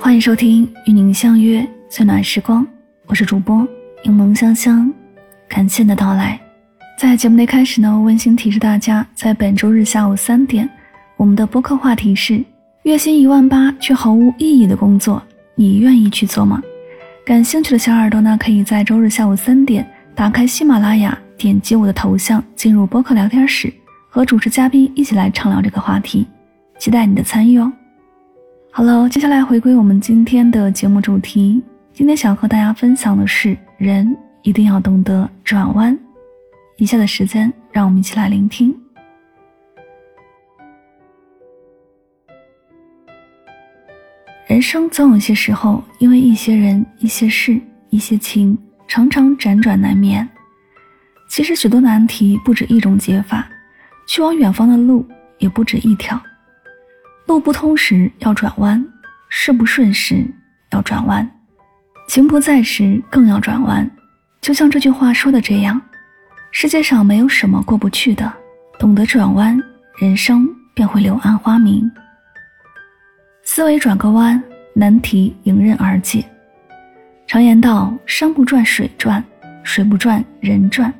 欢迎收听与您相约最暖时光，我是主播柠檬香香，感谢你的到来。在节目的开始呢，温馨提示大家，在本周日下午三点，我们的播客话题是：月薪一万八却毫无意义的工作，你愿意去做吗？感兴趣的小耳朵呢，可以在周日下午三点打开喜马拉雅，点击我的头像，进入播客聊天室，和主持嘉宾一起来畅聊这个话题，期待你的参与哦。好了，接下来回归我们今天的节目主题。今天想和大家分享的是，人一定要懂得转弯。以下的时间，让我们一起来聆听。人生总有些时候，因为一些人、一些事、一些情，常常辗转难眠。其实，许多难题不止一种解法，去往远方的路也不止一条。路不通时要转弯，事不顺时要转弯，情不在时更要转弯。就像这句话说的这样：世界上没有什么过不去的，懂得转弯，人生便会柳暗花明。思维转个弯，难题迎刃而解。常言道：山不转水转，水不转人转。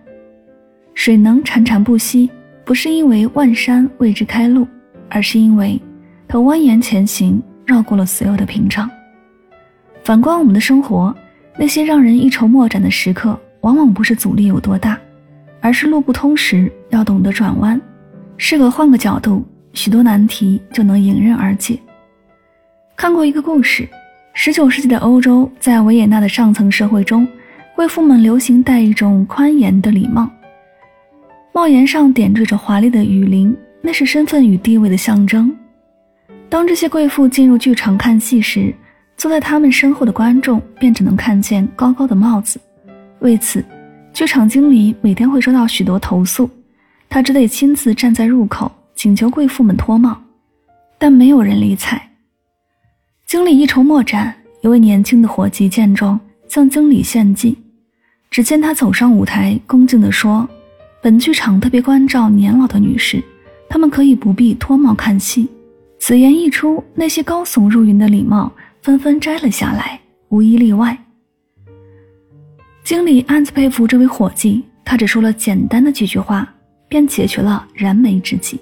水能潺潺不息，不是因为万山为之开路，而是因为。他蜿蜒前行，绕过了所有的屏障。反观我们的生活，那些让人一筹莫展的时刻，往往不是阻力有多大，而是路不通时要懂得转弯。适合换个角度，许多难题就能迎刃而解。看过一个故事：十九世纪的欧洲，在维也纳的上层社会中，贵妇们流行戴一种宽檐的礼帽，帽檐上点缀着华丽的羽翎，那是身份与地位的象征。当这些贵妇进入剧场看戏时，坐在他们身后的观众便只能看见高高的帽子。为此，剧场经理每天会收到许多投诉，他只得亲自站在入口，请求贵妇们脱帽，但没有人理睬。经理一筹莫展，一位年轻的伙计见状向经理献计。只见他走上舞台，恭敬地说：“本剧场特别关照年老的女士，她们可以不必脱帽看戏。”此言一出，那些高耸入云的礼帽纷纷摘了下来，无一例外。经理暗自佩服这位伙计，他只说了简单的几句话，便解决了燃眉之急。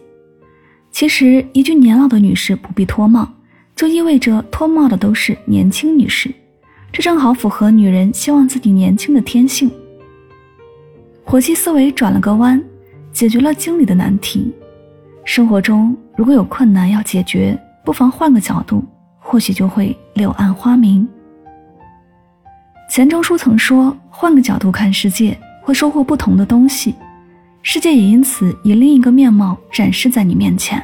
其实，一句“年老的女士不必脱帽”，就意味着脱帽的都是年轻女士，这正好符合女人希望自己年轻的天性。伙计思维转了个弯，解决了经理的难题。生活中如果有困难要解决，不妨换个角度，或许就会柳暗花明。钱钟书曾说：“换个角度看世界，会收获不同的东西，世界也因此以另一个面貌展示在你面前。”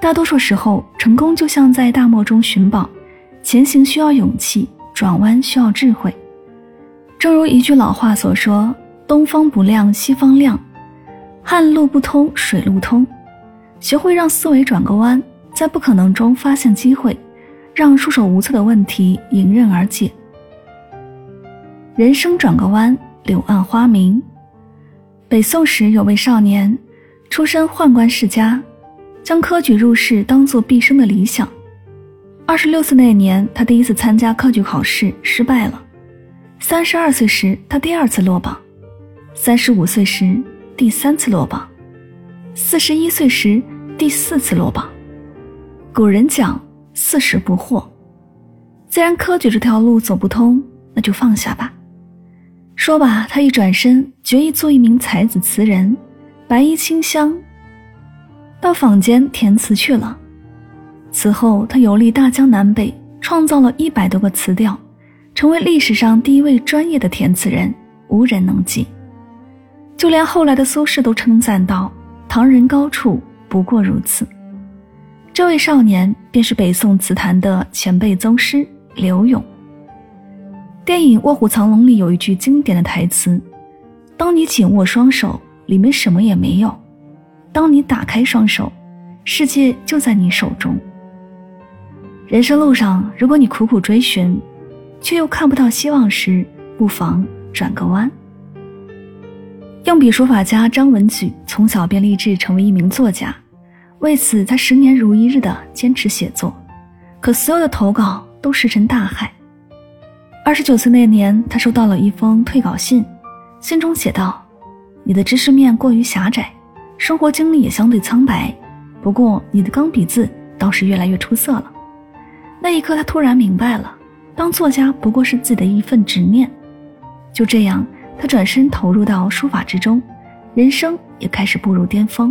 大多数时候，成功就像在大漠中寻宝，前行需要勇气，转弯需要智慧。正如一句老话所说：“东方不亮西方亮。”旱路不通，水路通。学会让思维转个弯，在不可能中发现机会，让束手无策的问题迎刃而解。人生转个弯，柳暗花明。北宋时有位少年，出身宦官世家，将科举入仕当做毕生的理想。二十六岁那年，他第一次参加科举考试，失败了。三十二岁时，他第二次落榜。三十五岁时。第三次落榜，四十一岁时第四次落榜。古人讲四十不惑，既然科举这条路走不通，那就放下吧。说罢，他一转身，决意做一名才子词人，白衣清香，到坊间填词去了。此后，他游历大江南北，创造了一百多个词调，成为历史上第一位专业的填词人，无人能及。就连后来的苏轼都称赞道：“唐人高处不过如此。”这位少年便是北宋词坛的前辈宗师柳永。电影《卧虎藏龙》里有一句经典的台词：“当你紧握双手，里面什么也没有；当你打开双手，世界就在你手中。”人生路上，如果你苦苦追寻，却又看不到希望时，不妨转个弯。用笔书法家张文举从小便立志成为一名作家，为此，他十年如一日的坚持写作，可所有的投稿都石沉大海。二十九岁那年，他收到了一封退稿信，信中写道：“你的知识面过于狭窄，生活经历也相对苍白。不过，你的钢笔字倒是越来越出色了。”那一刻，他突然明白了，当作家不过是自己的一份执念。就这样，他转身投入到书法之中，人生也开始步入巅峰。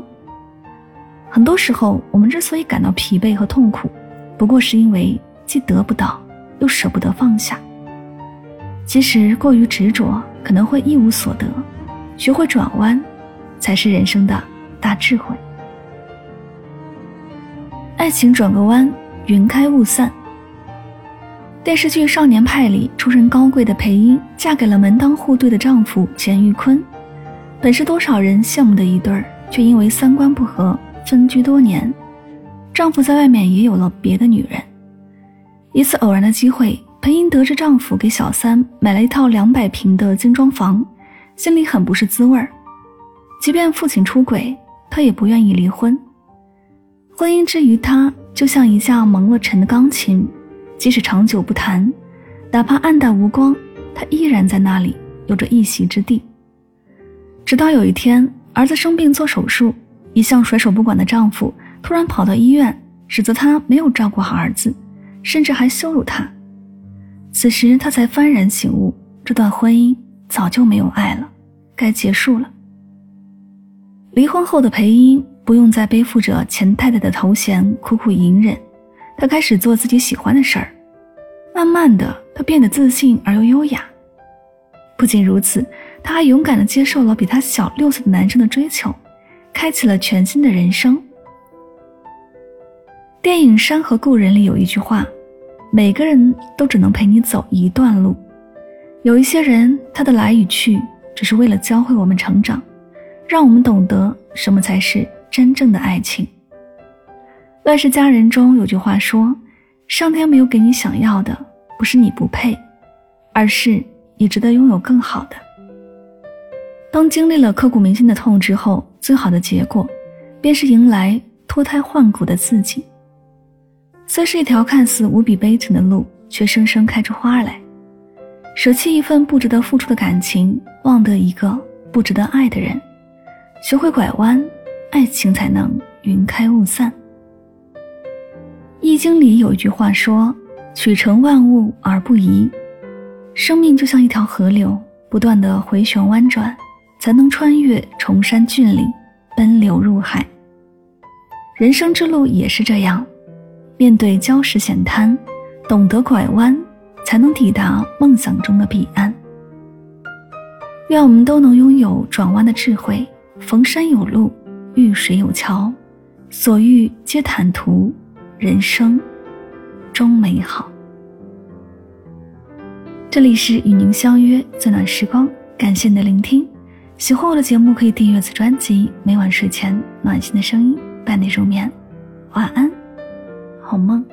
很多时候，我们之所以感到疲惫和痛苦，不过是因为既得不到，又舍不得放下。其实过于执着可能会一无所得，学会转弯，才是人生的大智慧。爱情转个弯，云开雾散。电视剧《少年派》里出身高贵的裴英，嫁给了门当户对的丈夫钱玉坤，本是多少人羡慕的一对儿，却因为三观不合分居多年。丈夫在外面也有了别的女人。一次偶然的机会。裴英得知丈夫给小三买了一套两百平的精装房，心里很不是滋味儿。即便父亲出轨，她也不愿意离婚。婚姻之于她，就像一架蒙了尘的钢琴，即使长久不谈，哪怕暗淡无光，她依然在那里有着一席之地。直到有一天，儿子生病做手术，一向甩手不管的丈夫突然跑到医院，指责她没有照顾好儿子，甚至还羞辱她。此时，他才幡然醒悟，这段婚姻早就没有爱了，该结束了。离婚后的裴英不用再背负着钱太太的头衔苦苦隐忍，她开始做自己喜欢的事儿。慢慢的，她变得自信而又优雅。不仅如此，她还勇敢的接受了比她小六岁的男生的追求，开启了全新的人生。电影《山河故人》里有一句话。每个人都只能陪你走一段路，有一些人，他的来与去，只是为了教会我们成长，让我们懂得什么才是真正的爱情。《乱世佳人》中有句话说：“上天没有给你想要的，不是你不配，而是你值得拥有更好的。”当经历了刻骨铭心的痛之后，最好的结果，便是迎来脱胎换骨的自己。虽是一条看似无比悲情的路，却生生开出花来。舍弃一份不值得付出的感情，忘得一个不值得爱的人，学会拐弯，爱情才能云开雾散。《易经》里有一句话说：“取成万物而不移。”生命就像一条河流，不断的回旋弯转，才能穿越崇山峻岭，奔流入海。人生之路也是这样。面对礁石险滩，懂得拐弯，才能抵达梦想中的彼岸。愿我们都能拥有转弯的智慧，逢山有路，遇水有桥，所遇皆坦途，人生终美好。这里是与您相约最暖时光，感谢您的聆听。喜欢我的节目，可以订阅此专辑，每晚睡前暖心的声音伴你入眠。晚安。好梦。